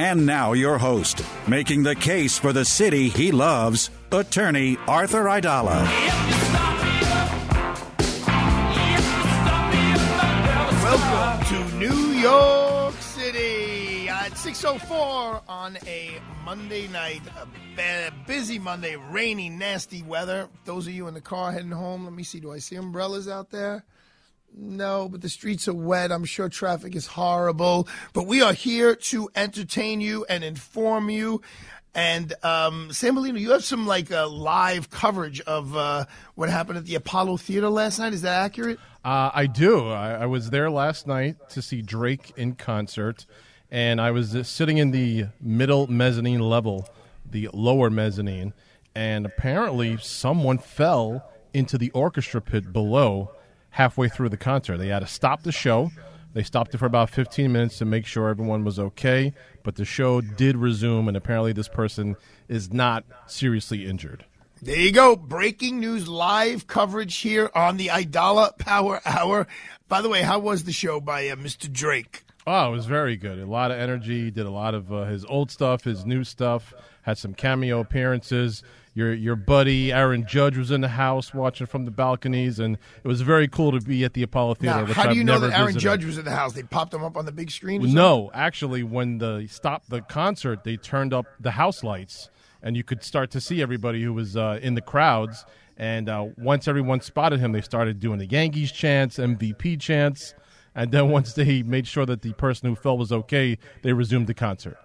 And now, your host, making the case for the city he loves, attorney Arthur Aidala. Welcome to New York City at 6:04 on a Monday night, a busy Monday, rainy, nasty weather. Those of you in the car heading home, let me see. Do I see umbrellas out there? No, but the streets are wet. I'm sure traffic is horrible. But we are here to entertain you and inform you. And um, Sam Molino, you have some like uh, live coverage of uh, what happened at the Apollo Theater last night. Is that accurate? Uh, I do. I, I was there last night to see Drake in concert, and I was uh, sitting in the middle mezzanine level, the lower mezzanine, and apparently someone fell into the orchestra pit below halfway through the concert. They had to stop the show. They stopped it for about 15 minutes to make sure everyone was okay, but the show did resume, and apparently this person is not seriously injured. There you go. Breaking news live coverage here on the Aidala Power Hour. By the way, how was the show by uh, Mr. Drake? Oh, it was very good. A lot of energy. Did a lot of uh, his old stuff, his new stuff. Had some cameo appearances. Your your buddy Aaron Judge was in the house watching from the balconies, and it was very cool to be at the Apollo Theater. Now, how do I've you know that Aaron visited. Judge was in the house? They popped him up on the big screen? No, actually, when the stopped the concert, they turned up the house lights, and you could start to see everybody who was uh, in the crowds. And uh, once everyone spotted him, they started doing the Yankees chants, MVP chants, and then once they made sure that the person who fell was okay, they resumed the concert.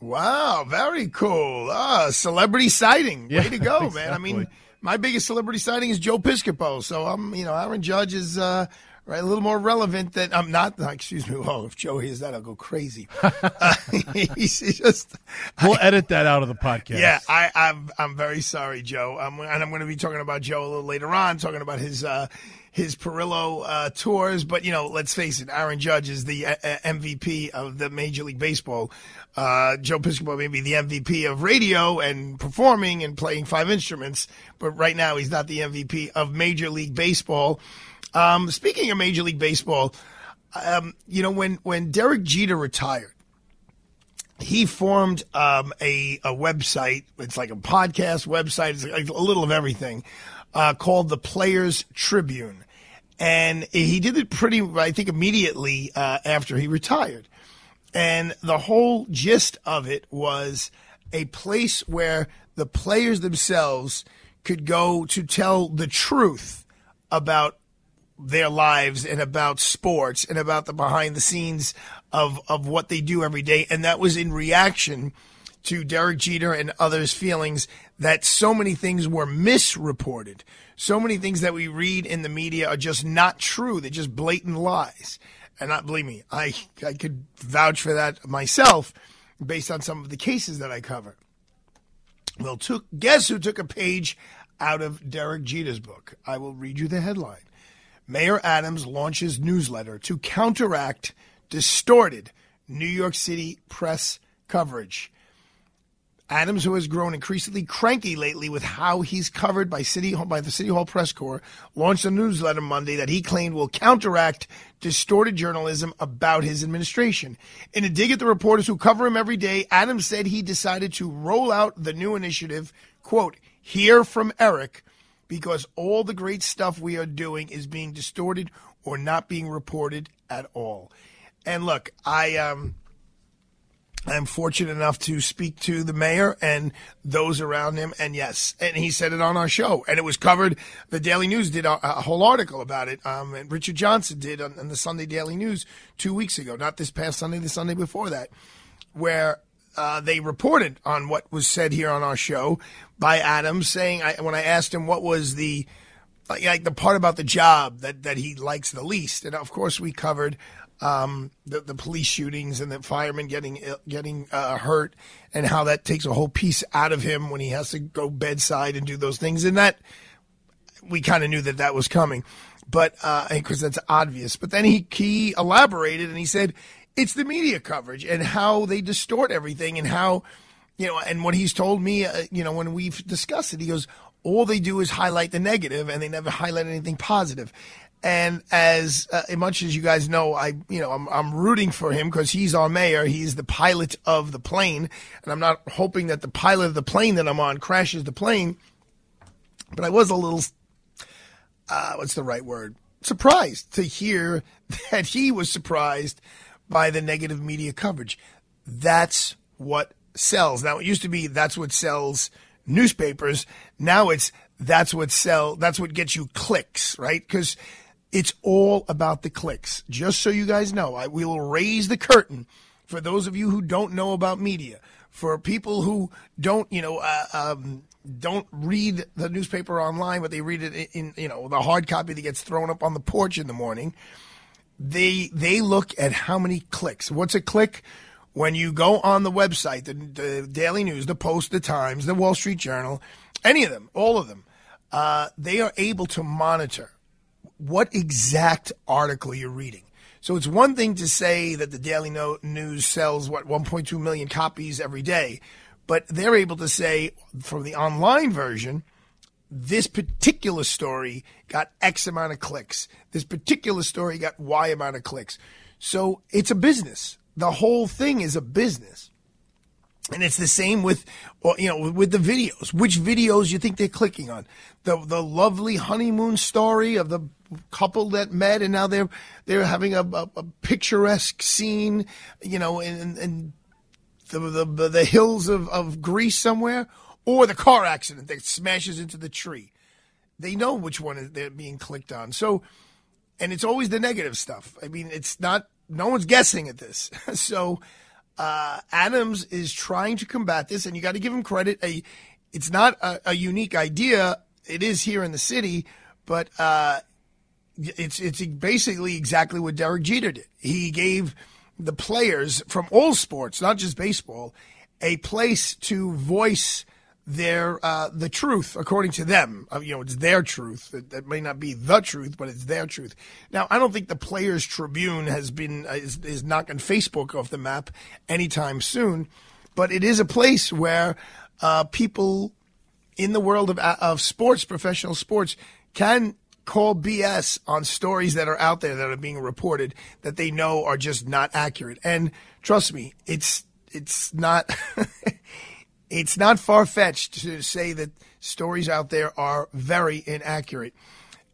Wow, very cool. Ah, celebrity sighting. Way Yeah, to go, man. I mean, my biggest celebrity sighting is Joe Piscopo. So I'm, you know, Aaron Judge is uh, right a little more relevant than I'm not. Excuse me. Well, if Joe hears that, I'll go crazy. Uh, he's just. We'll edit that out of the podcast. Yeah, I, I'm I'm very sorry, Joe. Um, and I'm going to be talking about Joe a little later on, talking about his uh, his Perillo uh, tours. But you know, let's face it, Aaron Judge is the uh, uh, MVP of the Major League Baseball. Uh, Joe Piscopo may be the MVP of radio and performing and playing five instruments, but right now he's not the MVP of Major League Baseball. Um, speaking of Major League Baseball, um, you know when when Derek Jeter retired he formed um, a, a website. It's like a podcast website. It's like a little of everything uh, called the Players Tribune. And he did it pretty, I think, immediately uh, after he retired. And the whole gist of it was a place where the players themselves could go to tell the truth about their lives and about sports and about the behind the scenes of, of what they do every day. And that was in reaction to Derek Jeter and others' feelings that so many things were misreported. So many things that we read in the media are just not true. They're just blatant lies. And not believe me, I, I could vouch for that myself based on some of the cases that I cover. Well, took, guess who took a page out of Derek Jeter's book? I will read you the headline. Mayor Adams launches newsletter to counteract distorted New York City press coverage. Adams, who has grown increasingly cranky lately with how he's covered by city by the City Hall press corps, launched a newsletter Monday that he claimed will counteract distorted journalism about his administration. In a dig at the reporters who cover him every day, Adams said he decided to roll out the new initiative, quote, "Hear from Eric," because all the great stuff we are doing is being distorted or not being reported at all. And look, I um I'm fortunate enough to speak to the mayor and those around him. And yes, and he said it on our show, and it was covered. The Daily News did a, a whole article about it, um, and Richard Johnson did on, on, the Sunday Daily News two weeks ago, not this past Sunday, the Sunday before that, where uh, they reported on what was said here on our show by Adams, saying I, when I asked him what was the like the part about the job that, that he likes the least, and of course we covered um, the, the police shootings and the firemen getting getting uh, hurt, and how that takes a whole piece out of him when he has to go bedside and do those things. And that we kind of knew that that was coming, but because uh, that's obvious. But then he he elaborated and he said it's the media coverage and how they distort everything and how you know and what he's told me uh, you know when we've discussed it he goes all they do is highlight the negative and they never highlight anything positive and as uh, much as you guys know, I you know I'm, I'm rooting for him because he's our mayor. He's the pilot of the plane, and I'm not hoping that the pilot of the plane that I'm on crashes the plane. But I was a little, uh, what's the right word? Surprised to hear that he was surprised by the negative media coverage. That's what sells. Now it used to be that's what sells newspapers. Now it's that's what sell. That's what gets you clicks, right? Because it's all about the clicks. Just so you guys know, I will raise the curtain for those of you who don't know about media. For people who don't, you know, uh, um, don't read the newspaper online, but they read it in, you know, the hard copy that gets thrown up on the porch in the morning. They they look at how many clicks. What's a click? When you go on the website, the, the Daily News, the Post, the Times, the Wall Street Journal, any of them, all of them, uh, they are able to monitor what exact article you're reading. So it's one thing to say that the Daily News sells what 1.2 million copies every day, but they're able to say from the online version, this particular story got X amount of clicks. This particular story got Y amount of clicks. So it's a business. The whole thing is a business. And it's the same with, you know, with the videos. Which videos you think they're clicking on? The the lovely honeymoon story of the couple that met and now they're they're having a, a, a picturesque scene, you know, in, in the, the the hills of, of Greece somewhere, or the car accident that smashes into the tree. They know which one they're being clicked on. So, and it's always the negative stuff. I mean, it's not. No one's guessing at this. so, uh, Adams is trying to combat this, and you got to give him credit. A, it's not a, a, unique idea. It is here in the city, but uh, it's it's basically exactly what Derek Jeter did. He gave the players from all sports, not just baseball, a place to voice their uh, the truth according to them. Uh, you know, it's their truth. That, that, may not be the truth, but it's their truth. Now, I don't think the Players Tribune has been uh, is, is knocking Facebook off the map anytime soon, but it is a place where uh, people in the world of of sports, professional sports, can call BS on stories that are out there that are being reported that they know are just not accurate. And trust me, it's it's not it's not far fetched to say that stories out there are very inaccurate.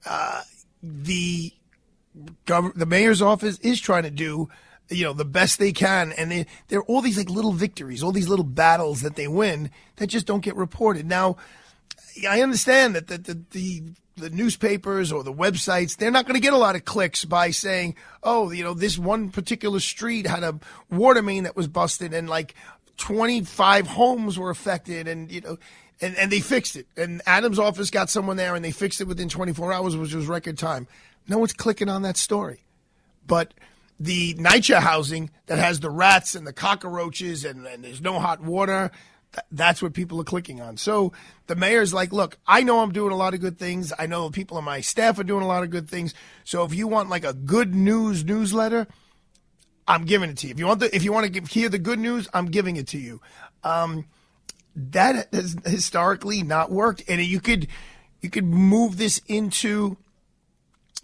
Uh, the gov- the mayor's office is trying to do you know the best they can and they, there are all these like little victories all these little battles that they win that just don't get reported now i understand that the, the, the the newspapers or the websites, they're not going to get a lot of clicks by saying, oh, you know, this one particular street had a water main that was busted and like 25 homes were affected and, you know, and, and they fixed it. And Adams' office got someone there and they fixed it within 24 hours, which was record time. No one's clicking on that story. But the NYCHA housing that has the rats and the cockroaches and, and there's no hot water that's what people are clicking on. So the mayor's like, look, I know I'm doing a lot of good things. I know people on my staff are doing a lot of good things. So if you want like a good news newsletter, I'm giving it to you. If you want the, if you want to give, hear the good news, I'm giving it to you. Um, that has historically not worked, and you could you could move this into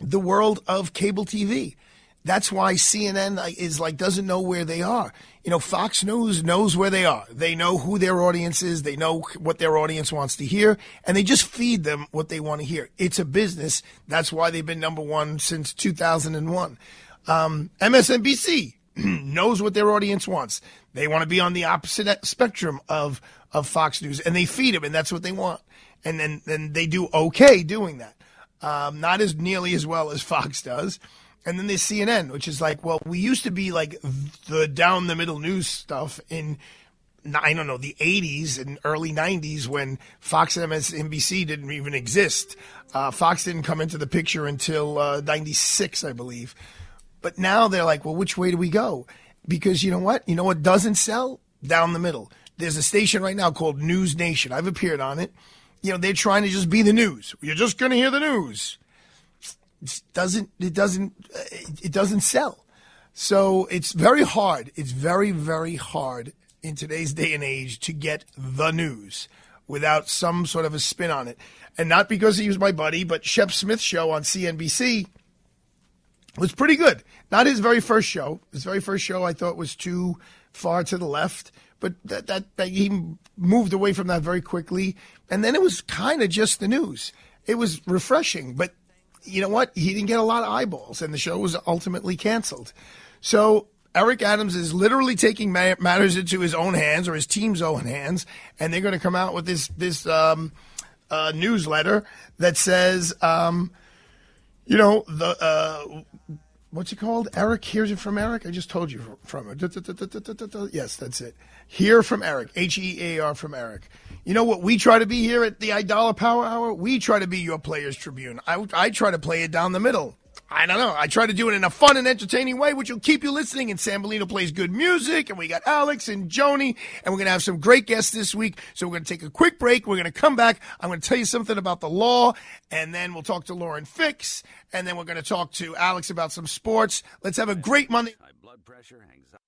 the world of cable TV. That's why CNN is like doesn't know where they are. You know, Fox News knows where they are. They know who their audience is. They know what their audience wants to hear, and they just feed them what they want to hear. It's a business. That's why they've been number one since 2001. Um, MSNBC knows what their audience wants. They want to be on the opposite spectrum of of Fox News, and they feed them, and that's what they want. And then then they do okay doing that. Um, not as nearly as well as Fox does. And then there's CNN, which is like, well, we used to be like the down the middle news stuff in I don't know, the 80s and early 90s when Fox and MSNBC didn't even exist. Uh, Fox didn't come into the picture until uh, 96, I believe. But now they're like, well, which way do we go? Because you know what? You know what doesn't sell? Down the middle. There's a station right now called News Nation. I've appeared on it. You know, they're trying to just be the news. You're just going to hear the news. It doesn't, it doesn't, uh, it doesn't sell. So it's very hard. It's very, very hard in today's day and age to get the news without some sort of a spin on it. And not because he was my buddy, but Shep Smith's show on CNBC was pretty good. Not his very first show. His very first show I thought was too far to the left, but that, that, that he moved away from that very quickly. And then it was kind of just the news. It was refreshing, but you know what? He didn't get a lot of eyeballs, and the show was ultimately canceled. So Eric Adams is literally taking matters into his own hands or his team's own hands, and they're going to come out with this this um, uh, newsletter that says, um, you know, the uh, what's it called? Eric hears it from Eric. I just told you from it. Yes, that's it. Hear from Eric. H E A R from Eric. You know what we try to be here at the Aidala Power Hour? We try to be your Players Tribune. I, I try to play it down the middle. I don't know. I try to do it in a fun and entertaining way, which will keep you listening. And Sam Bellino plays good music, and we got Alex and Joni, and we're going to have some great guests this week. So we're going to take a quick break. We're going to come back. I'm going to tell you something about the law, and then we'll talk to Lauren Fix, and then we're going to talk to Alex about some sports. Let's have a great Monday. High blood pressure, anxiety.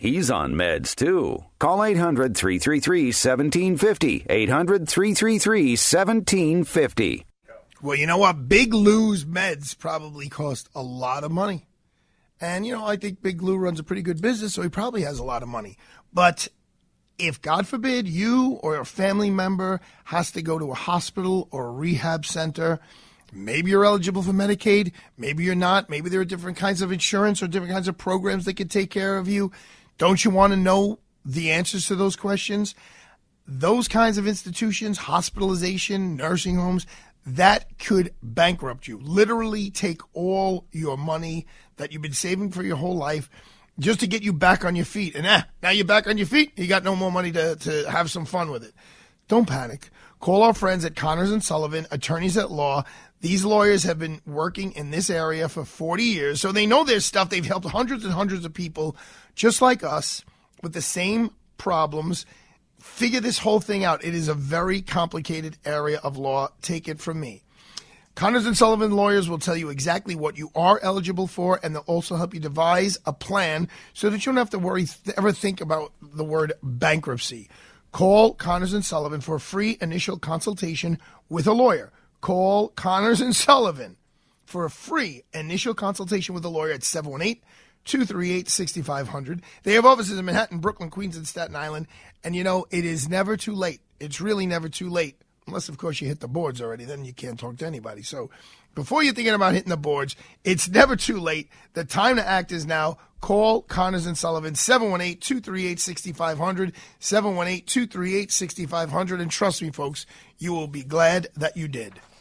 He's on meds too. Call 800 333 1750. 800 333 1750. Well, you know what? Big Lou's meds probably cost a lot of money. And, you know, I think Big Lou runs a pretty good business, so he probably has a lot of money. But if, God forbid, you or a family member has to go to a hospital or a rehab center, Maybe you're eligible for Medicaid. Maybe you're not. Maybe there are different kinds of insurance or different kinds of programs that can take care of you. Don't you want to know the answers to those questions? Those kinds of institutions, hospitalization, nursing homes, that could bankrupt you. Literally take all your money that you've been saving for your whole life just to get you back on your feet. And eh, now you're back on your feet. You got no more money to, to have some fun with it. Don't panic. Call our friends at Connors and Sullivan, attorneys at law. These lawyers have been working in this area for 40 years, so they know their stuff. They've helped hundreds and hundreds of people just like us with the same problems. Figure this whole thing out. It is a very complicated area of law. Take it from me. Connors and Sullivan lawyers will tell you exactly what you are eligible for, and they'll also help you devise a plan so that you don't have to worry, ever think about the word bankruptcy. Call Connors and Sullivan for a free initial consultation with a lawyer. Call Connors and Sullivan for a free initial consultation with a lawyer at 718 238 6500. They have offices in Manhattan, Brooklyn, Queens, and Staten Island. And you know, it is never too late. It's really never too late. Unless, of course, you hit the boards already. Then you can't talk to anybody. So before you're thinking about hitting the boards, it's never too late. The time to act is now. Call Connors and Sullivan 718 238 6500. 718 238 6500. And trust me, folks, you will be glad that you did.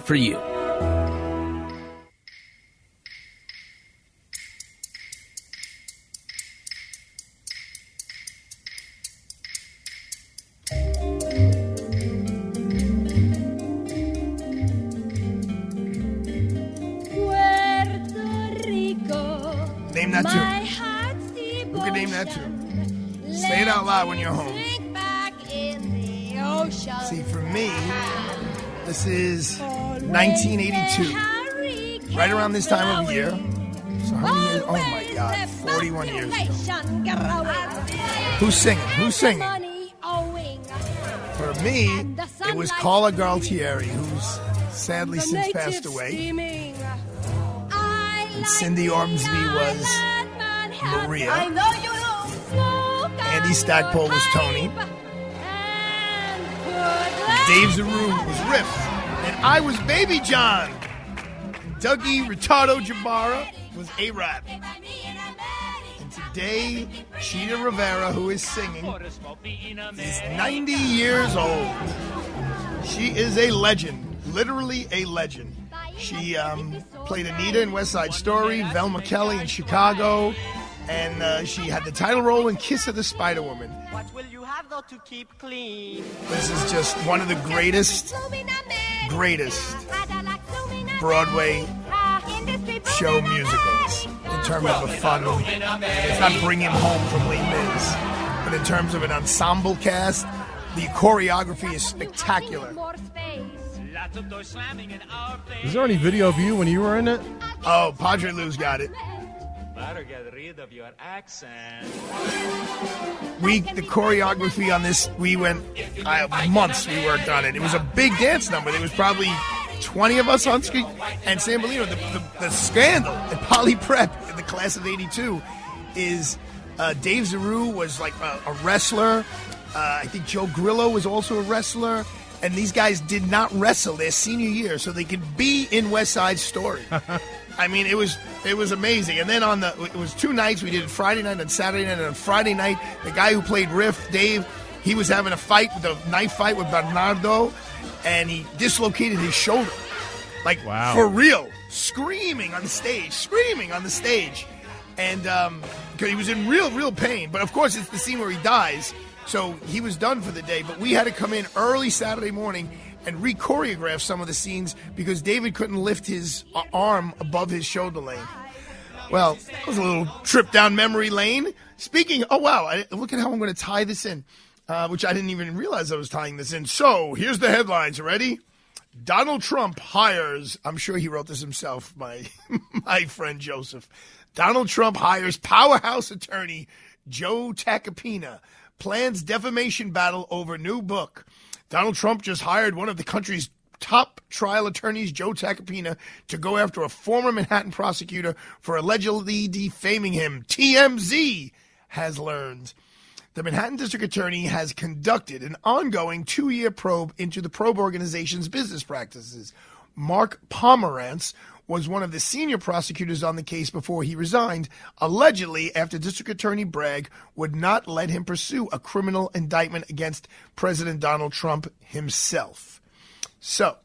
for you. Name that tune. Who can name that tune? Say it out loud when you're home. See, for me, this is 1982. Right around this time of year. So how many years? Oh my God, 41 years ago. Who's singing? Who's singing? For me, it was Carla Galtieri, who's sadly since passed away. And Cindy Ormsby was Maria. Andy Stackpole was Tony. Dave Zaru was Riff. And I was Baby John. Dougie Retardo Jabara was A-Rab. And today, Chita Rivera, who is singing, is 90 years old. She is a legend, literally a legend. She um, played Anita in West Side Story, Velma Kelly in Chicago, and uh, she had the title role in Kiss of the Spider Woman. What will you have though to keep clean? This is just one of the greatest, greatest Broadway show musicals in terms of a fun. It's not bringing Home from Les Mis, but in terms of an ensemble cast, the choreography is spectacular. Is there any video of you when you were in it? Oh, Padre Lou's got it. Better get rid of your accent. We the choreography on this we went uh, months we worked on it. It was a big dance number. There was probably twenty of us on screen. And San Bellino, the, the, the scandal at Poly Prep in the class of '82 is uh, Dave Zaru was like a, a wrestler. Uh, I think Joe Grillo was also a wrestler. And these guys did not wrestle their senior year, so they could be in West Side Story. I mean, it was it was amazing. And then on the it was two nights. We did it Friday night and Saturday night. And on Friday night, the guy who played Riff, Dave, he was having a fight with a knife fight with Bernardo, and he dislocated his shoulder, like Wow. for real, screaming on the stage, screaming on the stage, and um, he was in real real pain. But of course, it's the scene where he dies. So he was done for the day, but we had to come in early Saturday morning and re-choreograph some of the scenes because David couldn't lift his uh, arm above his shoulder length. Well, it was a little trip down memory lane. Speaking, oh wow, I, look at how I'm going to tie this in, uh, which I didn't even realize I was tying this in. So here's the headlines. Ready? Donald Trump hires. I'm sure he wrote this himself. My my friend Joseph. Donald Trump hires powerhouse attorney Joe Tacopina. Plans defamation battle over new book. Donald Trump just hired one of the country's top trial attorneys, Joe Tacopina, to go after a former Manhattan prosecutor for allegedly defaming him. TMZ has learned. The Manhattan District Attorney has conducted an ongoing two year probe into the probe organization's business practices. Mark Pomerantz was one of the senior prosecutors on the case before he resigned, allegedly after District Attorney Bragg would not let him pursue a criminal indictment against President Donald Trump himself. So,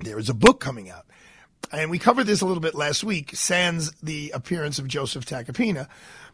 there is a book coming out. And we covered this a little bit last week, sans the appearance of Joseph Tacopina.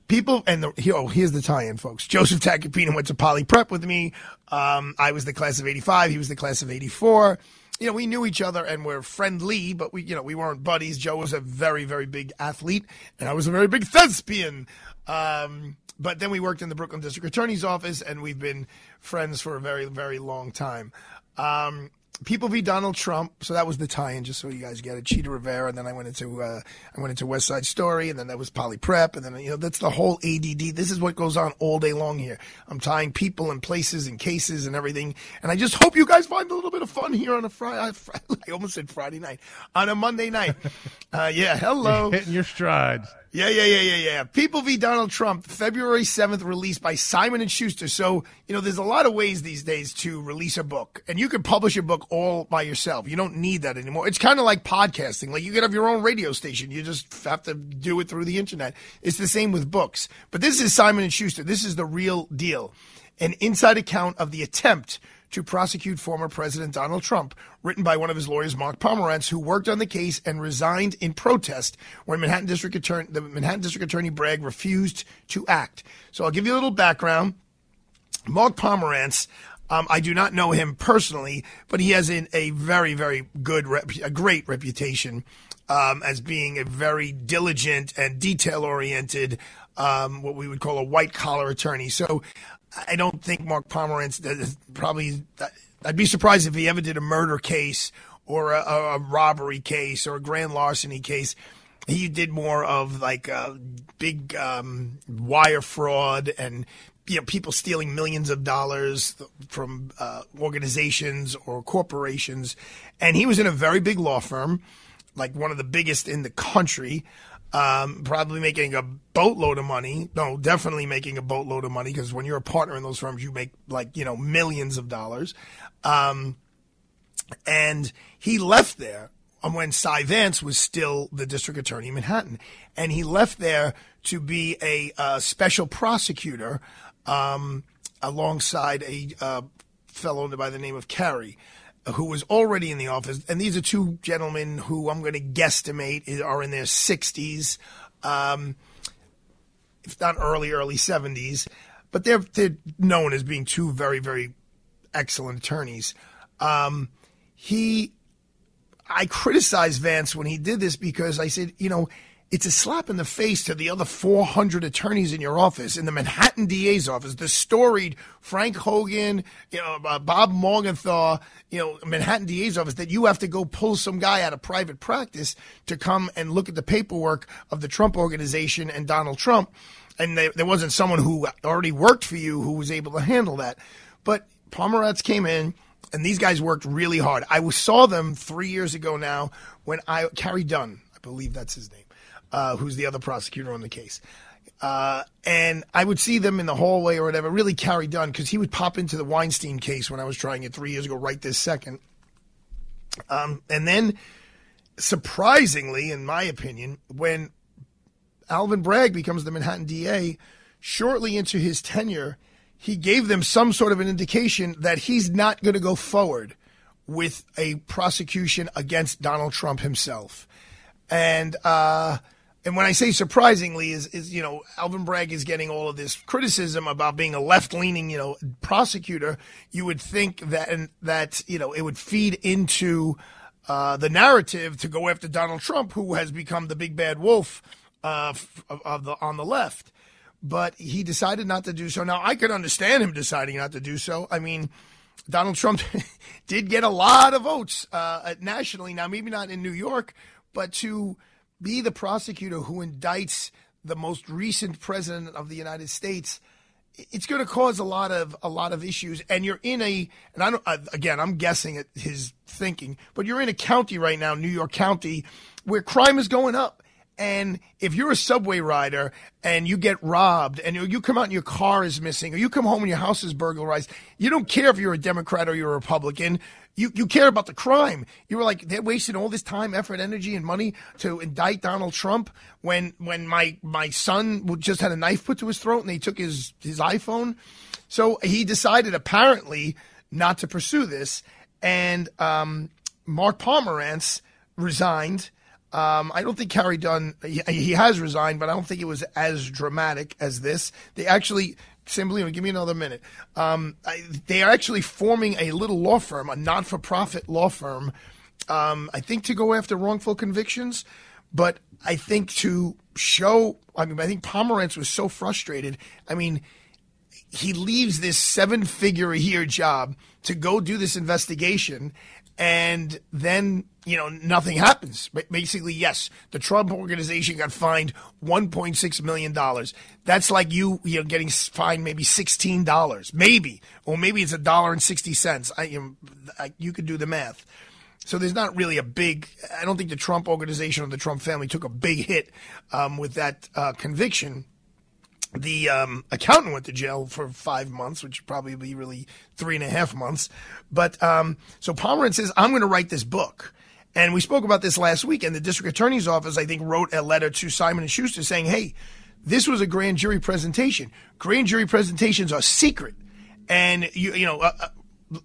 People, and the, oh, here's the tie-in, folks. Joseph Tacopina went to Poly Prep with me. Um, I was the class of 85. He was the class of 84. You know, we knew each other and we're friendly, but we, you know, we weren't buddies. Joe was a very, very big athlete, and I was a very big thespian. Um, but then we worked in the Brooklyn District Attorney's office, and we've been friends for a very, very long time. Um, People v. Donald Trump. So that was the tie-in, just so you guys get it. Chita Rivera, and then I went into uh, I went into West Side Story, and then that was Poly Prep, and then you know that's the whole ADD. This is what goes on all day long here. I'm tying people and places and cases and everything, and I just hope you guys find a little bit of fun here on a Friday. I almost said Friday night on a Monday night. Uh, yeah, hello, You're hitting your stride. Yeah, yeah, yeah, yeah, yeah. People v. Donald Trump, February 7th, released by Simon and Schuster. So, you know, there's a lot of ways these days to release a book, and you can publish a book all by yourself. You don't need that anymore. It's kind of like podcasting. Like you could have your own radio station. You just have to do it through the internet. It's the same with books. But this is Simon and Schuster. This is the real deal. An inside account of the attempt to prosecute former President Donald Trump, written by one of his lawyers, Mark Pomerantz, who worked on the case and resigned in protest when Manhattan District Attorney, the Manhattan District Attorney Bragg refused to act. So I'll give you a little background. Mark Pomerantz. Um, I do not know him personally, but he has a, very, very good, rep, a great reputation um, as being a very diligent and detail oriented, um, what we would call a white collar attorney. So I don't think Mark Pomerantz probably. I'd be surprised if he ever did a murder case or a, a, a robbery case or a grand larceny case. He did more of like uh, big um, wire fraud and you know people stealing millions of dollars from uh, organizations or corporations, and he was in a very big law firm, like one of the biggest in the country um, probably making a boatload of money. No, definitely making a boatload of money because when you're a partner in those firms, you make like you know millions of dollars. Um, and he left there when Cy Vance was still the district attorney in Manhattan, and he left there to be a uh, special prosecutor um, alongside a uh, fellow by the name of Carey who was already in the office. And these are two gentlemen who I'm going to guesstimate are in their 60s, um, if not early, early 70s. But they're, they're known as being two very, very excellent attorneys. Um, he, I criticized Vance when he did this because I said, you know, it's a slap in the face to the other 400 attorneys in your office, in the Manhattan DA's office, the storied Frank Hogan, you know, uh, Bob Morgenthau, you know, Manhattan DA's office, that you have to go pull some guy out of private practice to come and look at the paperwork of the Trump organization and Donald Trump. And there, there wasn't someone who already worked for you who was able to handle that. But Pomerantz came in, and these guys worked really hard. I saw them three years ago now when I, Carey Dunne, I believe that's his name uh, who's the other prosecutor on the case. Uh, and I would see them in the hallway or whatever, really Carey Dunne, because he would pop into the Weinstein case when I was trying it three years ago, right this second. Um, and then, surprisingly, in my opinion, when Alvin Bragg becomes the Manhattan DA, shortly into his tenure, he gave them some sort of an indication that he's not going to go forward with a prosecution against Donald Trump himself. And uh, and when I say surprisingly, is is you know Alvin Bragg is getting all of this criticism about being a left leaning you know prosecutor. You would think that and that you know it would feed into uh, the narrative to go after Donald Trump, who has become the big bad wolf uh, of, of the on the left. But he decided not to do so. Now I could understand him deciding not to do so. I mean. Donald Trump did get a lot of votes uh, nationally. Now, maybe not in New York, but to be the prosecutor who indicts the most recent president of the United States, it's going to cause a lot of a lot of issues. And you're in a, and I don't again, I'm guessing at his thinking, but you're in a county right now, New York County, where crime is going up. And if you're a subway rider and you get robbed and you come out and your car is missing or you come home and your house is burglarized, you don't care if you're a Democrat or you're a Republican. You, you care about the crime. You were like, they're wasting all this time, effort, energy, and money to indict Donald Trump when, when my, my son just had a knife put to his throat and they took his, his iPhone. So he decided apparently not to pursue this. And, um, Mark Pomerantz resigned. Um, I don't think Carey Dunne, he, he has resigned, but I don't think it was as dramatic as this. They actually Sambolino, give me another minute. Um, I, they are actually forming a little law firm, a not-for-profit law firm. Um, I think to go after wrongful convictions, but I think to show. I mean, I think Pomerantz was so frustrated. I mean, he leaves this seven-figure a year job to go do this investigation, and then you know nothing happens. Ba- Basically, yes, the Trump organization got fined 1.6 million dollars. That's like you you know getting fined maybe 16 dollars, maybe, or maybe it's a dollar and sixty cents. I, you, I you could do the math. So there's not really a big. I don't think the Trump organization or the Trump family took a big hit um, with that uh, conviction the um, accountant went to jail for five months, which would probably be really three and a half months. But um, so Pomerantz says, I'm going to write this book. And we spoke about this last week, and the district attorney's office, I think, wrote a letter to Simon and Schuster saying, "Hey, this was a grand jury presentation. Grand jury presentations are secret, and you you know uh,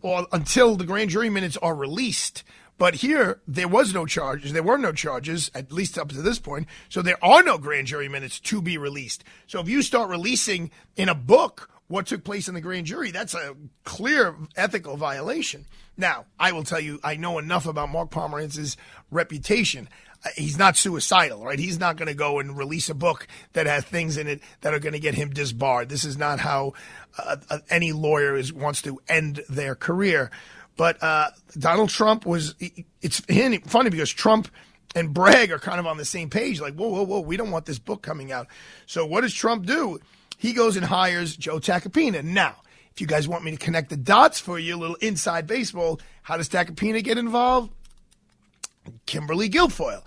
uh, until the grand jury minutes are released." But here, there was no charges. There were no charges, at least up to this point. So there are no grand jury minutes to be released. So if you start releasing in a book what took place in the grand jury, that's a clear ethical violation. Now, I will tell you, I know enough about Mark Pomerantz's reputation. Uh, He's not suicidal, right? He's not going to go and release a book that has things in it that are going to get him disbarred. This is not how uh, uh, any lawyer is wants to end their career. But uh, Donald Trump was. It's funny because Trump and Bragg are kind of on the same page. Like, whoa, whoa, whoa, we don't want this book coming out. So what does Trump do? He goes and hires Joe Tacopina. Now, if you guys want me to connect the dots for you, a little inside baseball, how does Tacopina get involved? Kimberly Guilfoyle.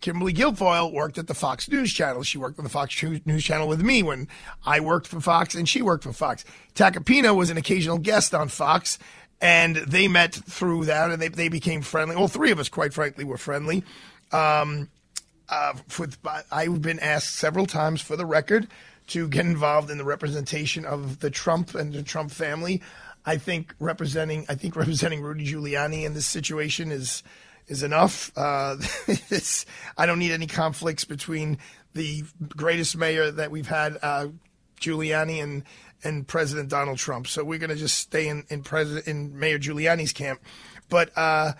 Kimberly Guilfoyle worked at the Fox News Channel. She worked on the Fox News Channel with me when I worked for Fox and she worked for Fox. Tacopina was an occasional guest on Fox, and they met through that, and they, they became friendly. All three of us, quite frankly, were friendly. Um, uh, I've been asked several times for the record to get involved in the representation of the Trump and the Trump family. I think representing, I think representing Rudy Giuliani in this situation is is enough. Uh, I don't need any conflicts between the greatest mayor that we've had, uh, Giuliani, and and President Donald Trump. So we're going to just stay in in President in Mayor Giuliani's camp. But uh,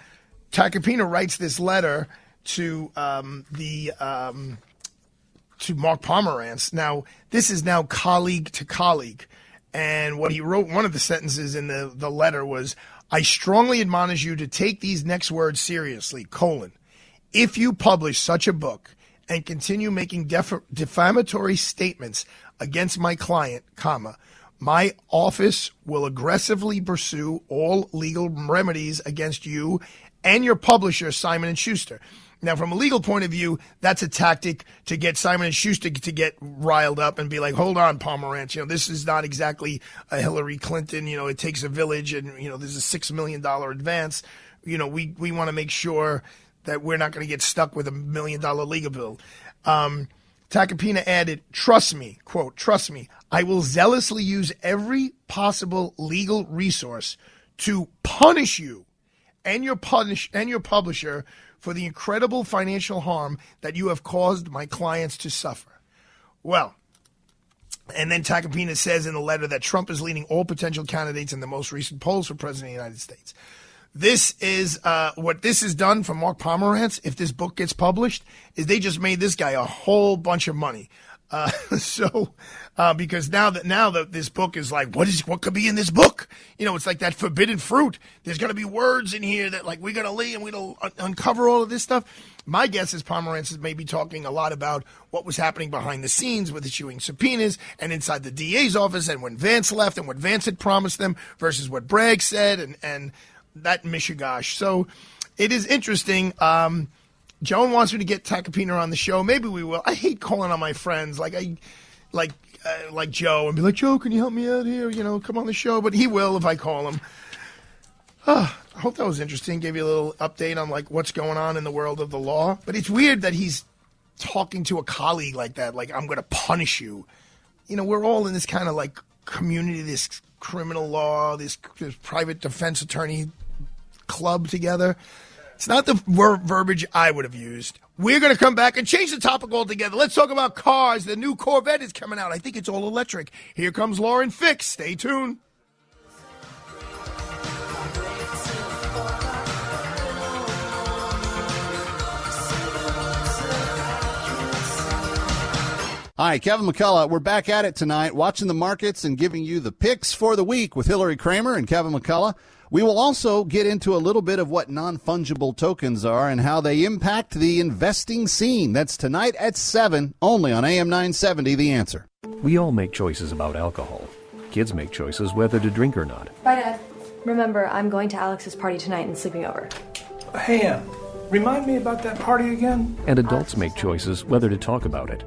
writes this letter to um, the. Um, to Mark Pomerantz. Now, this is now colleague to colleague. And what he wrote, one of the sentences in the, the letter was, I strongly admonish you to take these next words seriously, colon. If you publish such a book and continue making def- defamatory statements against my client, comma, my office will aggressively pursue all legal remedies against you and your publisher, Simon and Schuster. Now, from a legal point of view, that's a tactic to get Simon and Schuster to get riled up and be like, "Hold on, Pomerantz. You know, this is not exactly a Hillary Clinton. You know, it takes a village, and you know, there's a six million dollar advance. You know, we we want to make sure that we're not going to get stuck with a million dollar legal bill." Um, Tacopina added, "Trust me, quote, trust me. I will zealously use every possible legal resource to punish you." and your punish and your publisher for the incredible financial harm that you have caused my clients to suffer. Well, and then Tacopina says in the letter that Trump is leading all potential candidates in the most recent polls for president of the United States. This is uh, what this has done for Mark Pomerantz. If this book gets published, is they just made this guy a whole bunch of money. Uh, so, uh, because now that now that this book is like, what is what could be in this book? You know, it's like that forbidden fruit. There's going to be words in here that like we're going to lay and we're going to un- uncover all of this stuff. My guess is Pomerantz is maybe talking a lot about what was happening behind the scenes with issuing subpoenas and inside the DA's office, and when Vance left and what Vance had promised them versus what Bragg said, and and that mishigash. So, it is interesting. Um, Joan wants me to get Tacopina on the show. Maybe we will. I hate calling on my friends like I, like uh, like Joe and be like, Joe, can you help me out here? You know, come on the show. But he will if I call him. Ah, I hope that was interesting. Gave you a little update on like what's going on in the world of the law. But it's weird that he's talking to a colleague like that. Like I'm going to punish you. You know, we're all in this kind of like community, this criminal law, this, this private defense attorney club together. It's not the ver- verbiage I would have used. We're going to come back and change the topic altogether. Let's talk about cars. The new Corvette is coming out. I think it's all electric. Here comes Lauren Fix. Stay tuned. Hi, Kevin McCullough. We're back at it tonight, watching the markets and giving you the picks for the week with Hillary Kramer and Kevin McCullough. We will also get into a little bit of what non fungible tokens are and how they impact the investing scene. That's tonight at 7, only on AM 970, The Answer. We all make choices about alcohol. Kids make choices whether to drink or not. Bye, Dad. Remember, I'm going to Alex's party tonight and sleeping over. Hey, Em, remind me about that party again? And adults make choices whether to talk about it.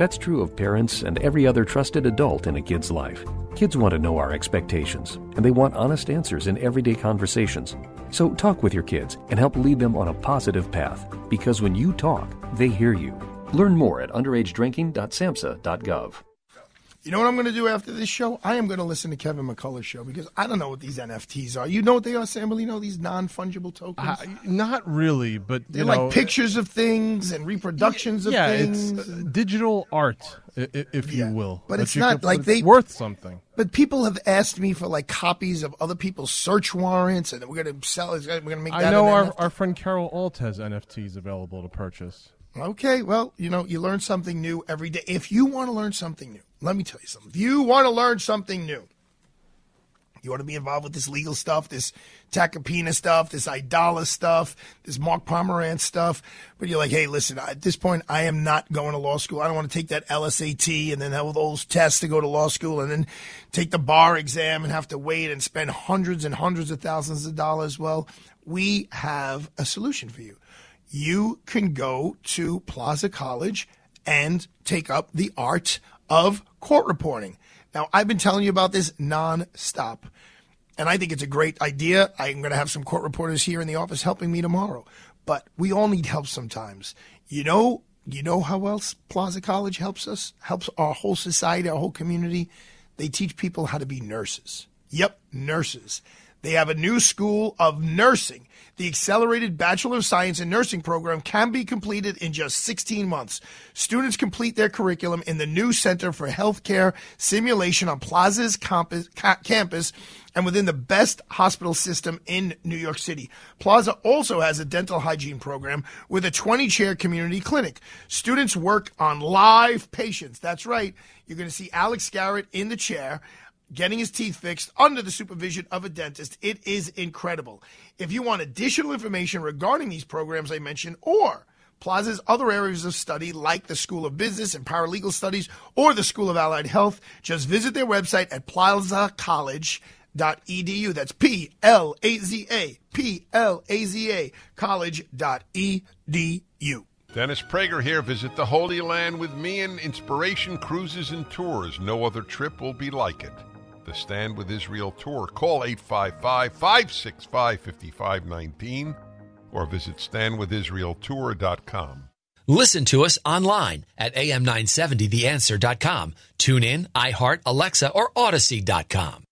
That's true of parents and every other trusted adult in a kid's life. Kids want to know our expectations, and they want honest answers in everyday conversations. So talk with your kids and help lead them on a positive path, because when you talk, they hear you. Learn more at underagedrinking.samhsa.gov. You know what I'm going to do after this show? I am going to listen to Kevin McCullough's show because I don't know what these NFTs are. You know what they are, Sam? You know these non fungible tokens? Uh, not really, but They're you like pictures of things and reproductions of yeah, things. it's uh, digital art, if you will. But it's not could- like they worth something. But people have asked me for like copies of other people's search warrants, and we're going to sell. We're going to make that. I know our, NFT. our friend Carol Alt has NFTs available to purchase. Okay, well, you know, you learn something new every day. If you want to learn something new, let me tell you something. If you want to learn something new, you want to be involved with this legal stuff, this Tacopina stuff, this Aidala stuff, this Mark Pomerantz stuff, but you're like, hey, listen, at this point, I am not going to law school. I don't want to take that LSAT and then have all those tests to go to law school and then take the bar exam and have to wait and spend hundreds and hundreds of thousands of dollars. Well, we have a solution for you you can go to Plaza College and take up the art of court reporting. Now, I've been telling you about this nonstop, and I think it's a great idea. I'm going to have some court reporters here in the office helping me tomorrow, but we all need help sometimes. You know, you know how else Plaza College helps us, helps our whole society, our whole community. They teach people how to be nurses. Yep, nurses. They have a new school of nursing. The accelerated Bachelor of Science in Nursing program can be completed in just 16 months. Students complete their curriculum in the new Center for Healthcare Simulation on Plaza's campus, campus and within the best hospital system in New York City. Plaza also has a dental hygiene program with a 20 chair community clinic. Students work on live patients. That's right. You're going to see Alex Garrett in the chair getting his teeth fixed under the supervision of a dentist. It is incredible. If you want additional information regarding these programs I mentioned or Plaza's other areas of study, like the School of Business and Paralegal Studies or the School of Allied Health, just visit their website at plazacollege.edu. That's P L A Z A, P L A Z A, college.edu. Dennis Prager here. Visit the Holy Land with me and Inspiration Cruises and Tours. No other trip will be like it. The Stand with Israel Tour. Call 855 565 5519 or visit standwithisraeltour.com. Listen to us online at am970theanswer.com. Tune in, iHeart, Alexa, or Audacy.com.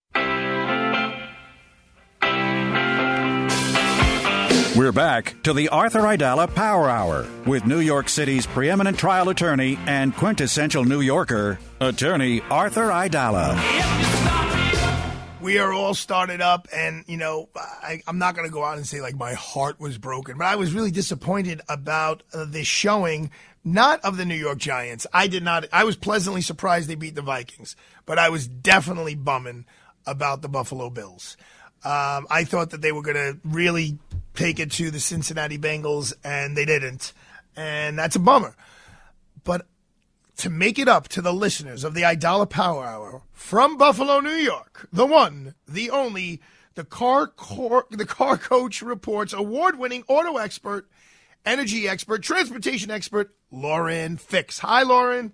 We're back to the Arthur Aidala Power Hour with New York City's preeminent trial attorney and quintessential New Yorker, attorney Arthur Aidala. We are all started up and you know I, i'm not going to go out and say like my heart was broken but i was really disappointed about uh, this showing not of the new york giants. I did not i was pleasantly surprised they beat the vikings but i was definitely bumming about the buffalo bills. Um, i thought that they were going to really take it to the cincinnati bengals and they didn't and that's a bummer. But to make it up to the listeners of the Aidala Power Hour from Buffalo, New York, the one, the only, the car, cor- the car coach reports award-winning auto expert, energy expert, transportation expert, Lauren Fix. Hi, Lauren.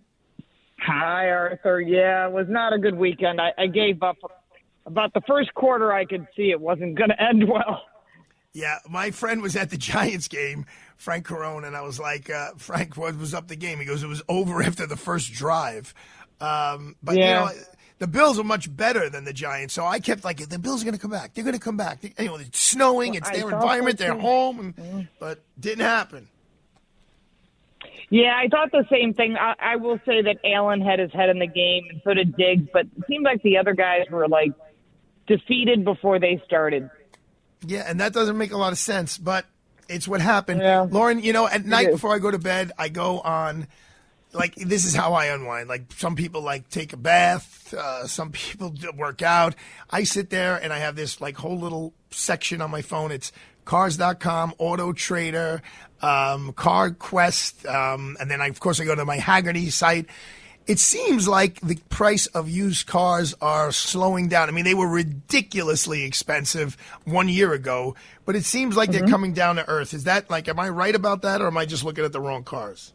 Hi, Arthur. Yeah, it was not a good weekend. I, I gave up. About the first quarter, I could see it wasn't going to end well. Yeah, my friend was at the Giants game, Frank Carone, and I was like, uh, Frank, what was up the game? He goes, it was over after the first drive. Um, but Yeah. you know, the Bills are much better than the Giants. So I kept like, the Bills are going to come back. They're going to come back. You know, it's snowing. It's I their environment. too. home, Mm-hmm. but didn't happen. Yeah, I thought the same thing. I, I will say that Allen had his head in the game, and so did Diggs. But it seemed like the other guys were like defeated before they started. Yeah, and that doesn't make a lot of sense, but it's what happened. Lauren, you know, at night before I go to bed, I go on. Like this is how I unwind. Like some people like take a bath, uh, some people work out. I sit there and I have this like whole little section on my phone. It's Cars.com, Auto Trader, um, Car Quest, um, and then I, of course I go to my Hagerty site. It seems like the price of used cars are slowing down. I mean, they were ridiculously expensive one year ago, but it seems like they're mm-hmm. coming down to earth. Is that like, am I right about that, or am I just looking at the wrong cars?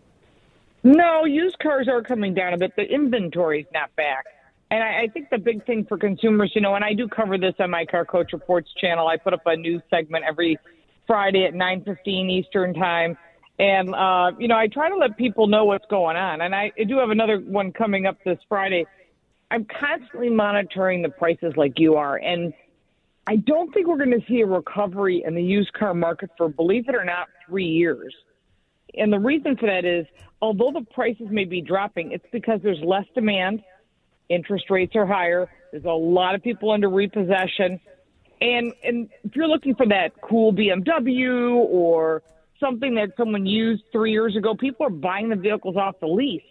No, used cars are coming down a bit. The inventory's not back. And I, I think the big thing for consumers, you know, and I do cover this on my Car Coach Reports channel. I put up a news segment every Friday at 9:15 Eastern Time, and uh, you know, I try to let people know what's going on. And I, I do have another one coming up this Friday. I'm constantly monitoring the prices like you are, and I don't think we're going to see a recovery in the used car market for, believe it or not, three years. And the reason for that is, although the prices may be dropping, it's because there's less demand, interest rates are higher, there's a lot of people under repossession, and and if you're looking for that cool BMW or something that someone used three years ago, people are buying the vehicles off the lease.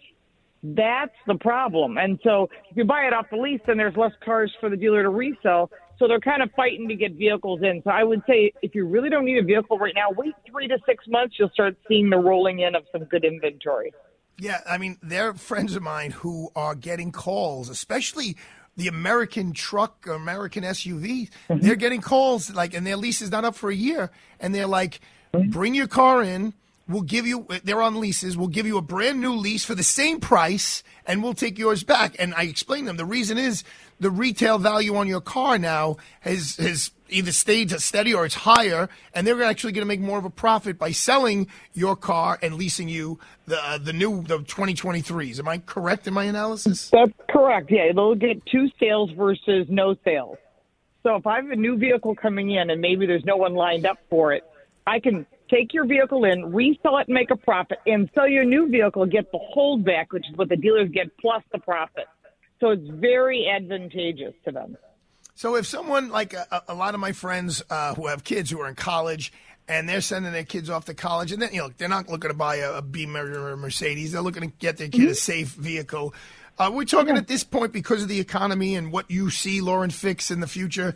That's the problem. And so if you buy it off the lease, then there's less cars for the dealer to resell. So they're kind of fighting to get vehicles in. So I would say if you really don't need a vehicle right now, wait three to six months. You'll start seeing the rolling in of some good inventory. Yeah, I mean, they're friends of mine who are getting calls, especially the American truck, American SUV. Mm-hmm. They're getting calls like, and their lease is not up for a year, and they're like, bring your car in. We'll give you. They're on leases. We'll give you a brand new lease for the same price, and we'll take yours back. And I explained them the reason is the retail value on your car now has has either stayed steady or it's higher, and they're actually going to make more of a profit by selling your car and leasing you the uh, the new the 2023s. Am I correct in my analysis? That's correct. Yeah, they'll get two sales versus no sales. So if I have a new vehicle coming in and maybe there's no one lined up for it, I can take your vehicle in, resell it, and make a profit, and sell you a new vehicle, get the holdback, which is what the dealers get plus the profit. So it's very advantageous to them. So if someone like a, a lot of my friends uh, who have kids who are in college and they're sending their kids off to college, and then you know they're not looking to buy a, a Beamer or a Mercedes, they're looking to get their kid a safe vehicle. Uh, we're talking at this point because of the economy and what you see, Lauren, fix in the future.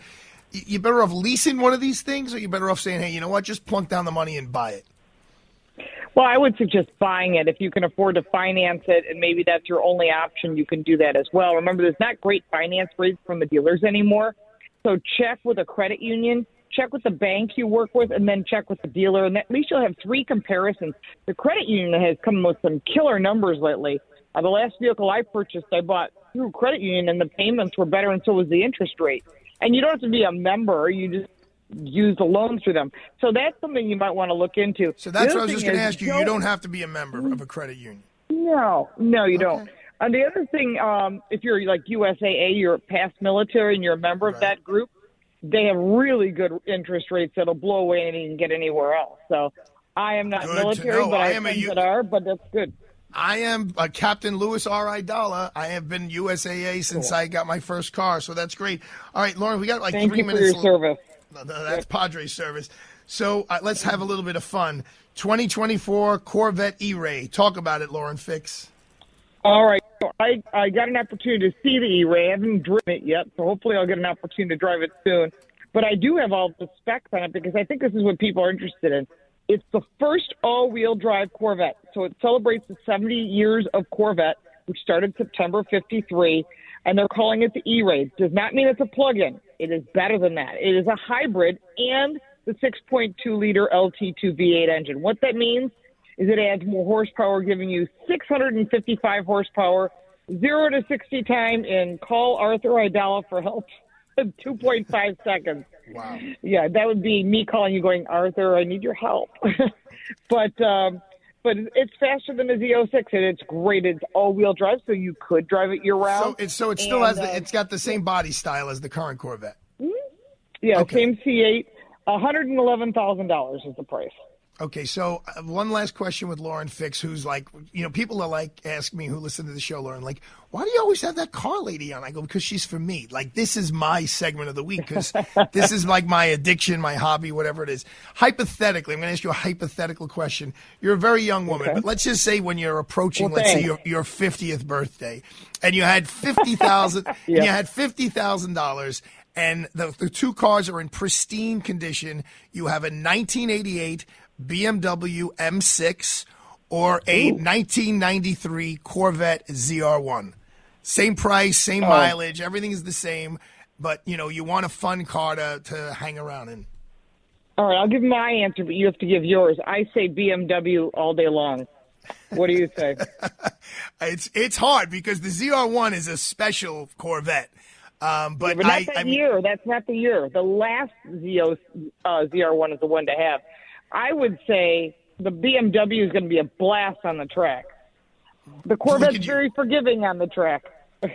You better off leasing one of these things, or you better off saying, "Hey, you know what? Just plunk down the money and buy it." Well, I would suggest buying it if you can afford to finance it, and maybe that's your only option. You can do that as well. Remember, there's not great finance rates from the dealers anymore, so check with a credit union, check with the bank you work with, and then check with the dealer, and at least you'll have three comparisons. The credit union has come with some killer numbers lately. Uh, the last vehicle I purchased, I bought through credit union, and the payments were better, and so was the interest rate. And you don't have to be a member; you just use the loans through them. So that's something you might want to look into. So that's what I was just going to ask you. You don't have to be a member of a credit union. No, no, you don't. And the other thing, um, if you're like USAA, you're past military and you're a member of that group, they have really good interest rates that'll blow away anything you can get anywhere else. So I am not Good military, but I, I am a friends that are, but that's good. I am uh, Captain Louis R. Aidala. I have been USAA since I got my first car, so that's great. All right, Lauren, we got like Thank three you for minutes. your service. No, no, That's Padre service. So uh, let's have a little bit of fun. 2024 Corvette E-Ray. Talk about it, Lauren Fix. All right. So I, I got an opportunity to see the E-Ray. I haven't driven it yet, so hopefully I'll get an opportunity to drive it soon. But I do have all the specs on it because I think this is what people are interested in. It's the first all-wheel drive Corvette. So it celebrates the 70 years of Corvette, which started September 53, and they're calling it the E-Ray. Does not mean it's a plug-in. It is better than that. It is a hybrid and the 6.2 liter LT2 V8 engine. What that means is it adds more horsepower, giving you 655 horsepower, zero to 60 time in call Arthur Idala for help in 2.5 seconds. Wow. Yeah, that would be me calling you going, Arthur, I need your help. but um, but it's faster than a Z06, and it's great. It's all-wheel drive, so you could drive it year-round. So it's so it still And, has the, uh, it's got the same body style as the current Corvette. yeah, okay. same C8. One hundred and eleven thousand dollars is the price. Okay, so uh, one last question with Lauren Fix, who's like, you know, people are like, ask me who listen to the show, Lauren, like, why do you always have that car lady on? I go, because she's for me. Like, this is my segment of the week because this is like my addiction, my hobby, whatever it is. Hypothetically, I'm going to ask you a hypothetical question. You're a very young woman, Okay. but let's just say when you're approaching, Well, let's say your, your 50th birthday, and you had fifty thousand, and you had fifty thousand dollars, and the the two cars are in pristine condition. You have a 1988 BMW M6 or a 1993 Corvette ZR1. Same price, same Oh. mileage, everything is the same, but you know you want a fun car to to hang around in. All right, I'll give my answer, but you have to give yours. I say BMW all day long. What do you say? It's it's hard because the ZR1 is a special Corvette. Um, but but not I, the I mean, year. That's not the year. The last ZO, uh, ZR1 is the one to have. I would say the BMW is going to be a blast on the track. The Corvette's very forgiving on the track.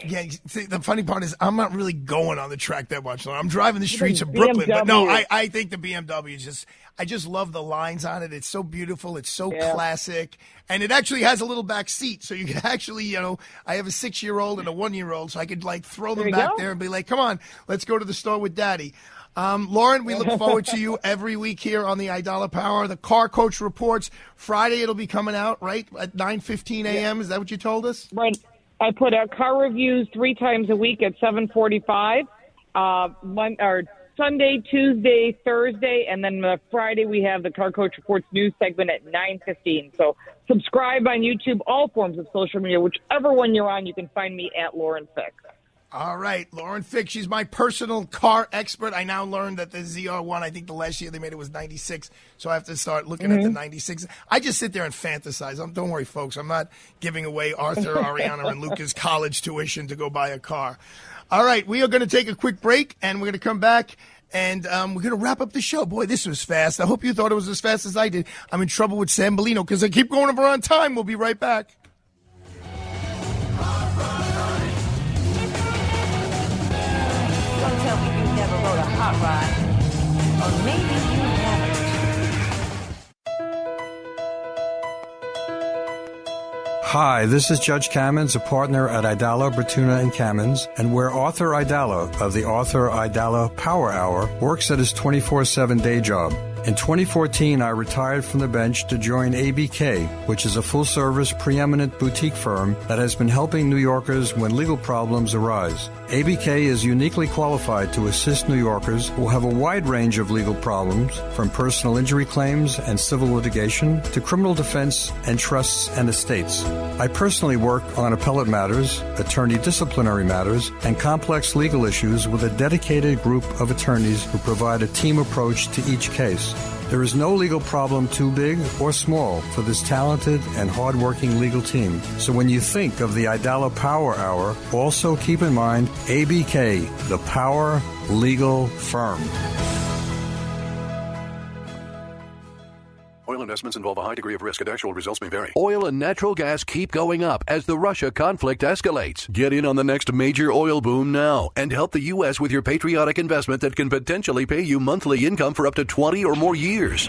Yeah, see, the funny part is I'm not really going on the track that much. I'm driving the streets of Brooklyn, but no, I, I think the BMW is just I just love the lines on it. It's so beautiful. It's so Yeah. classic, and it actually has a little back seat, so you can actually, you know, I have a six year old and a one year old, so I could like throw them There back go. there and be like, "Come on, let's go to the store with Daddy." Um, Lauren, we look forward to you every week here on the Aidala Power. The Car Coach reports Friday. It'll be coming out right at 9:15 a.m. Is that what you told us? Right. I put out car reviews three times a week at 7:45. Uh, Mon- or Sunday, Tuesday, Thursday, and then uh, Friday we have the Car Coach Reports news segment at 9:15. So subscribe on YouTube, all forms of social media, whichever one you're on, you can find me at Lauren Fix. All right, Lauren Fix. She's my personal car expert. I now learned that the ZR1, I think the last year they made it was 96. So I have to start looking at the 96. I just sit there and fantasize. Um don't worry, folks. I'm not giving away Arthur, Ariana, and Luca's college tuition to go buy a car. All right, we are going to take a quick break and we're going to come back. And um, we're going to wrap up the show. Boy, this was fast. I hope you thought it was as fast as I did. I'm in trouble with Sam Bellino because I keep going over on time. We'll be right back. Hot rod. Or maybe you haven't. Hi, this is Judge Kamins, a partner at Aidala, Bertuna, and Kamins, and where Arthur Aidala of the Arthur Aidala Power Hour works at his 24 7 day job. In 2014, I retired from the bench to join ABK, which is a full service, preeminent boutique firm that has been helping New Yorkers when legal problems arise. ABK is uniquely qualified to assist New Yorkers who have a wide range of legal problems, from personal injury claims and civil litigation to criminal defense and trusts and estates. I personally work on appellate matters, attorney disciplinary matters, and complex legal issues with a dedicated group of attorneys who provide a team approach to each case. There is no legal problem too big or small for this talented and hardworking legal team. So when you think of the Aidala Power Hour, also keep in mind ABK, the Power Legal Firm. Investments involve a high degree of risk and actual results may vary. Oil and natural gas keep going up as the Russia conflict escalates. Get in on the next major oil boom now and help the U.S. with your patriotic investment that can potentially pay you monthly income for up to 20 or more years.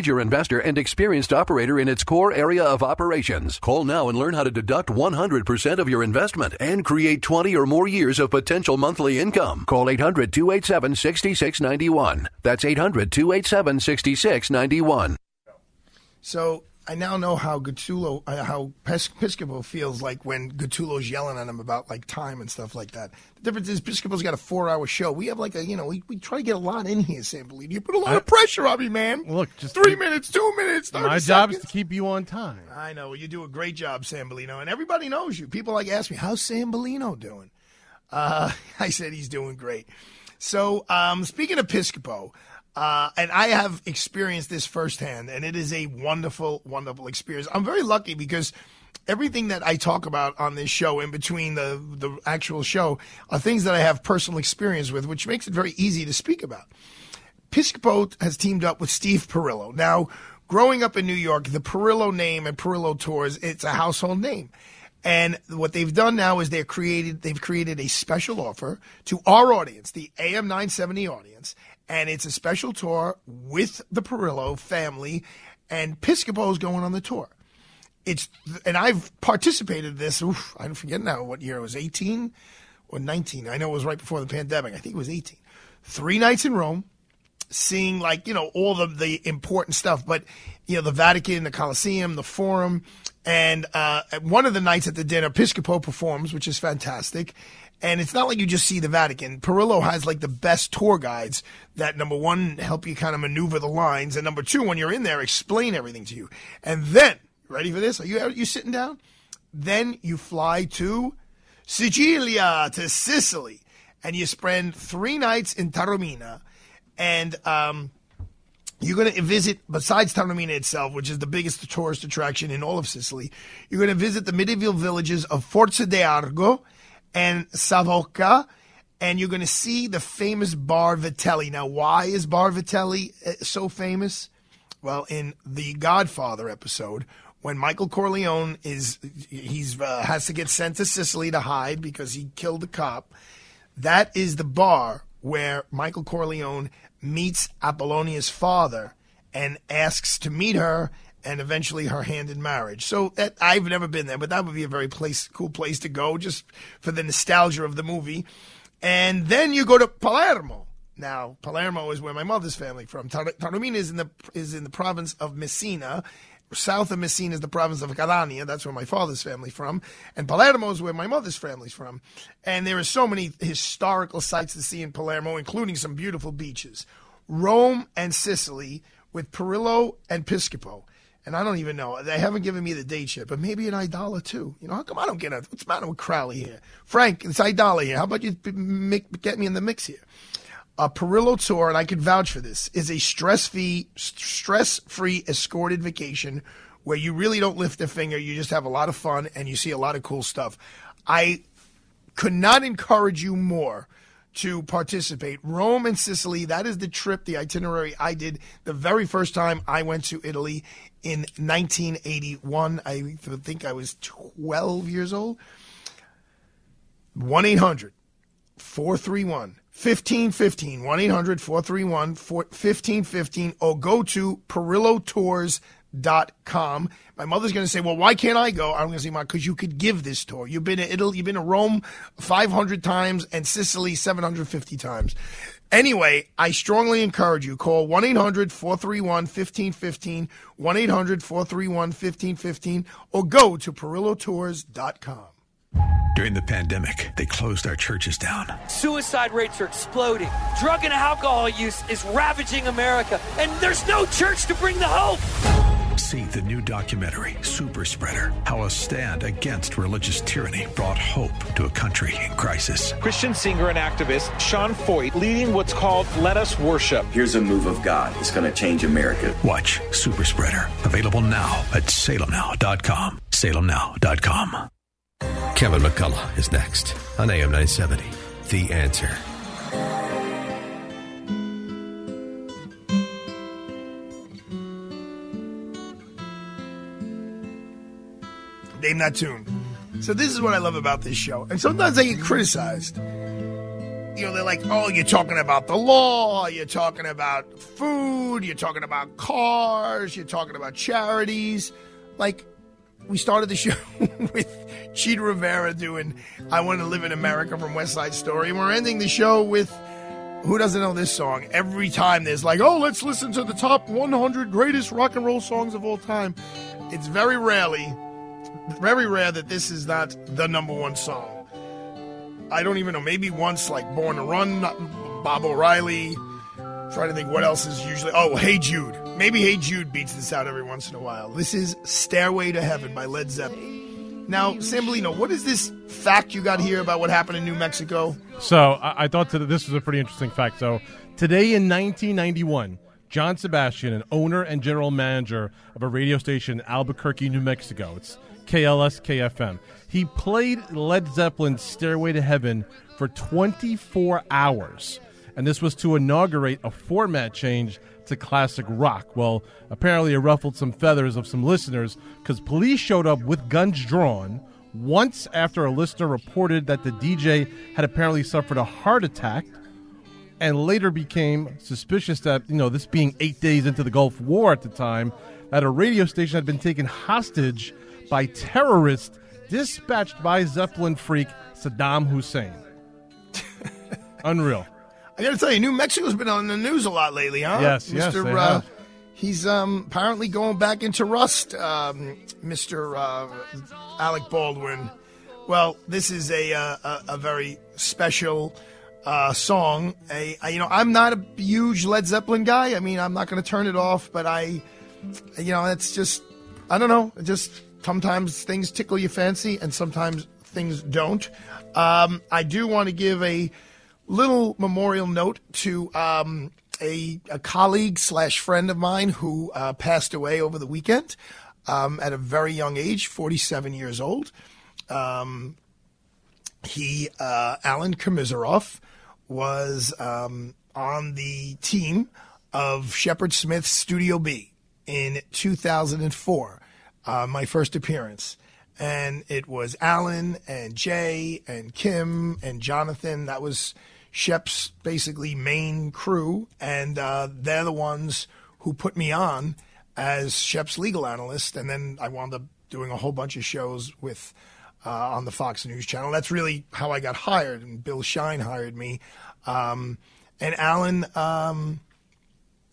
investor and experienced operator in its core area of operations. Call now and learn how to deduct 100% of your investment and create 20 or more years of potential monthly income. Call 800-287-6691. That's 800-287-6691. So I now know how Gattulo, uh, how Pes- Piscopo feels like when Gattulo's yelling at him about like time and stuff like that. The difference is Piscopo's got a four-hour show. We have like a, you know, we, we try to get a lot in here, Sam Bellino. You put a lot of pressure on me, man. Look, just three minutes, two minutes, 30 My job is to keep you on time. I know you do a great job, Sam Bellino, and everybody knows you. People like ask me, "How's Sam Bellino doing?" Uh, I said he's doing great. So, um, speaking of Piscopo, uh, and I have experienced this firsthand, and it is a wonderful, wonderful experience. I'm very lucky because everything that I talk about on this show, in between the the actual show, are things that I have personal experience with, which makes it very easy to speak about. Piscopo has teamed up with Steve Perillo. Now, growing up in New York, the Perillo name and Perillo Tours, it's a household name. And what they've done now is they've created they've created a special offer to our audience, the AM 970 audience, and it's a special tour with the Perillo family, and Piscopo's going on the tour. It's and I've participated in this. Oof, I forget now what year it was, 18 or 19. I know it was right before the pandemic. I think it was 18. Three nights in Rome, seeing like you know all the the important stuff but you know the vatican the colosseum the forum and uh one of the nights at the dinner piscopo performs which is fantastic and it's not like you just see the vatican. Perillo has like the best tour guides that number one help you kind of maneuver the lines and number two when you're in there explain everything to you. And then ready for this? Are you are you sitting down? Then you fly to Sicilia, to Sicily, and you spend three nights in Taormina, and um, you're going to visit, besides Taormina itself, which is the biggest tourist attraction in all of Sicily, you're going to visit the medieval villages of Forza d'Agrò and Savoca, and you're going to see the famous Bar Vitelli. Now, why is Bar Vitelli uh, so famous? Well, in the Godfather episode, when Michael Corleone is he's uh, has to get sent to Sicily to hide because he killed the cop, that is the bar where Michael Corleone meets Apollonia's father and asks to meet her and eventually her hand in marriage. So that, I've never been there, but that would be a very place cool place to go just for the nostalgia of the movie. And then you go to Palermo. Now, Palermo is where my mother's family from. Tar- Taormina is in the is in the province of Messina. South of Messina is the province of Catania. That's where my father's family from. And Palermo is where my mother's family's from. And there are so many historical sites to see in Palermo, including some beautiful beaches. Rome and Sicily with Perillo and Piscopo. And I don't even know. They haven't given me the date yet, but maybe an Aidala too. You know, how come I don't get a? What's the matter with Crowley here? Frank, it's Aidala here. How about you get me in the mix here? A Perillo tour, and I can vouch for this, is a stress-free, stress-free escorted vacation where you really don't lift a finger. You just have a lot of fun and you see a lot of cool stuff. I could not encourage you more to participate. Rome and Sicily, that is the trip, the itinerary I did the very first time I went to Italy in 1981. I think I was 12 years old. 1 800 431 1515. 1 800 431 1515. Or go to perillotours.com. My mother's going to say, Well, why can't I go? I'm going to say, Mom, because you could give this tour. You've been to Italy, you've been to Rome 500 times and Sicily 750 times. Anyway, I strongly encourage you. Call 1 800 431 1515, 1 800 431 1515, or go to perillotours.com. During the pandemic, they closed our churches down. Suicide rates are exploding. Drug and alcohol use is ravaging America, and there's no church to bring the hope. See the new documentary, Super Spreader How a Stand Against Religious Tyranny Brought Hope to a Country in Crisis. Christian singer and activist Sean Feucht leading what's called Let Us Worship. Here's a move of God. It's going to change America. Watch Super Spreader. Available now at salemnow.com. Salemnow.com. Kevin McCullough is next on AM 970. The answer. Name that tune. So this is what I love about this show. And sometimes I get criticized. You know, they're like, oh, you're talking about the law, you're talking about food, you're talking about cars, you're talking about charities. Like, we started the show with Chita Rivera doing I Want to Live in America from West Side Story. And we're ending the show with who doesn't know this song? Every time there's like, oh, let's listen to the top 100 greatest rock and roll songs of all time. It's very rarely, very rare that this is not the number one song. I don't even know. Maybe once, like Born to Run, Baba O'Riley. Trying to think what else is usually. Oh, Hey Jude. Maybe Hey Jude beats this out every once in a while. This is Stairway to Heaven by Led Zeppelin. Now, Sam Bellino, what is this fact you got here about what happened in New Mexico? So I, I thought that this was a pretty interesting fact. So today in 1991, John Sebastian, an owner and general manager of a radio station in Albuquerque, New Mexico, it's KLSK FM. He played Led Zeppelin's Stairway to Heaven for 24 hours. And this was to inaugurate a format change to classic rock. Well, apparently it ruffled some feathers of some listeners because police showed up with guns drawn once after a listener reported that the DJ had apparently suffered a heart attack and later became suspicious that, you know, this being eight days into the Gulf War at the time, that a radio station had been taken hostage by terrorists dispatched by Zeppelin freak Saddam Hussein. Unreal. I got to tell you, New Mexico's been on the news a lot lately, huh? Yes, yes, they uh, have. He's um, apparently going back into rust, um, Mr. Uh, Alec Baldwin. Well, this is a uh, a, a very special uh, song. A, I- you know, I'm not a huge Led Zeppelin guy. I mean, I'm not going to turn it off, but I, you know, it's just, I don't know. It just sometimes things tickle your fancy, and sometimes things don't. Um, I do want to give a little memorial note to um, a, a colleague slash friend of mine who uh, passed away over the weekend um, at a very young age, 47 years old. Um, he, uh, Alan Komissaroff, was um, on the team of Shepard Smith's Studio B in 2004, uh, my first appearance. And it was Alan and Jay and Kim and Jonathan. That was Shep's basically main crew. And uh, they're the ones who put me on as Shep's legal analyst. And then I wound up doing a whole bunch of shows with uh, on the Fox News channel. That's really how I got hired, and Bill Shine hired me. Um, and Alan, um,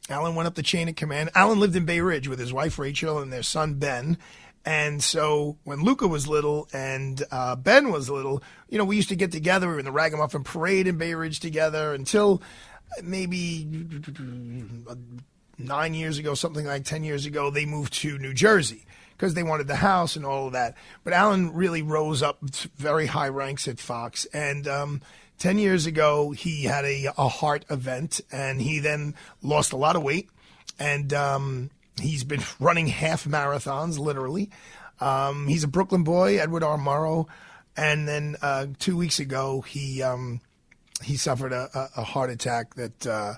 Alan went up the chain of command. Alan lived in Bay Ridge with his wife Rachel and their son Ben. And so when Luca was little and uh, Ben was little, you know, we used to get together. We were in the Ragamuffin Parade in Bay Ridge together until maybe nine years ago, something like 10 years ago, they moved to New Jersey because they wanted the house and all of that. But Alan really rose up very high ranks at Fox. And um, 10 years ago, he had a, a heart event and he then lost a lot of weight. And um, he's been running half marathons, literally. Um, he's a Brooklyn boy, Edward R. Murrow. And then uh, two weeks ago, he um, he suffered a, a, heart attack that uh,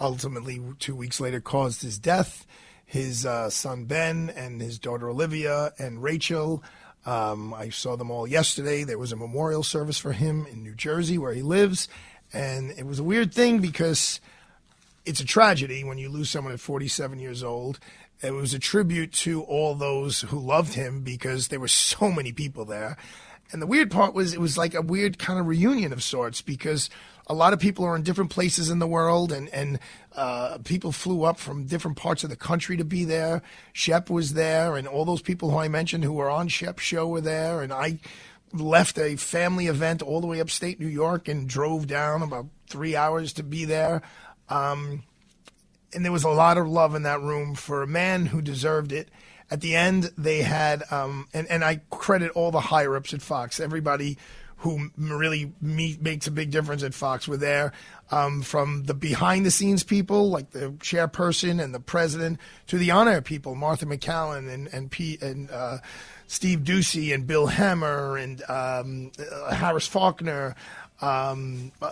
ultimately, two weeks later, caused his death. His uh, son Ben and his daughter Olivia and Rachel. Um, I saw them all yesterday. There was a memorial service for him in New Jersey, where he lives, and it was a weird thing because it's a tragedy when you lose someone at 47 years old. It was a tribute to all those who loved him because there were so many people there. And the weird part was it was like a weird kind of reunion of sorts because a lot of people are in different places in the world and, and uh, people flew up from different parts of the country to be there. Shep was there and all those people who I mentioned who were on Shep's show were there. And I left a family event all the way upstate New York and drove down about three hours to be there. Um, and there was a lot of love in that room for a man who deserved it. At the end, they had, um, and, and I credit all the higher ups at Fox, everybody who really makes a big difference at Fox were there, um, from the behind the scenes people like the chairperson and the president to the on air people, Martha MacCallum and and Pete and uh, Steve Doocy and Bill Hemmer and um, uh, Harris Faulkner um, uh,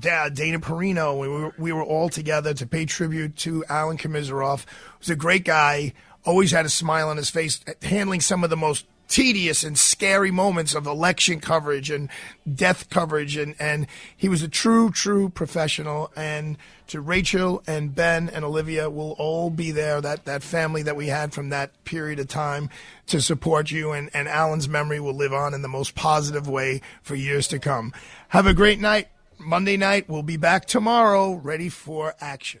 Dana Perino. We were, we were all together to pay tribute to Alan Komissaroff. He was a great guy, always had a smile on his face, handling some of the most tedious and scary moments of election coverage and death coverage. And, and he was a true, true professional. And to Rachel and Ben and Olivia will all be there, that, that family that we had from that period of time to support you. And, and Alan's memory will live on in the most positive way for years to come. Have a great night. Monday night. We'll be back tomorrow, ready for action.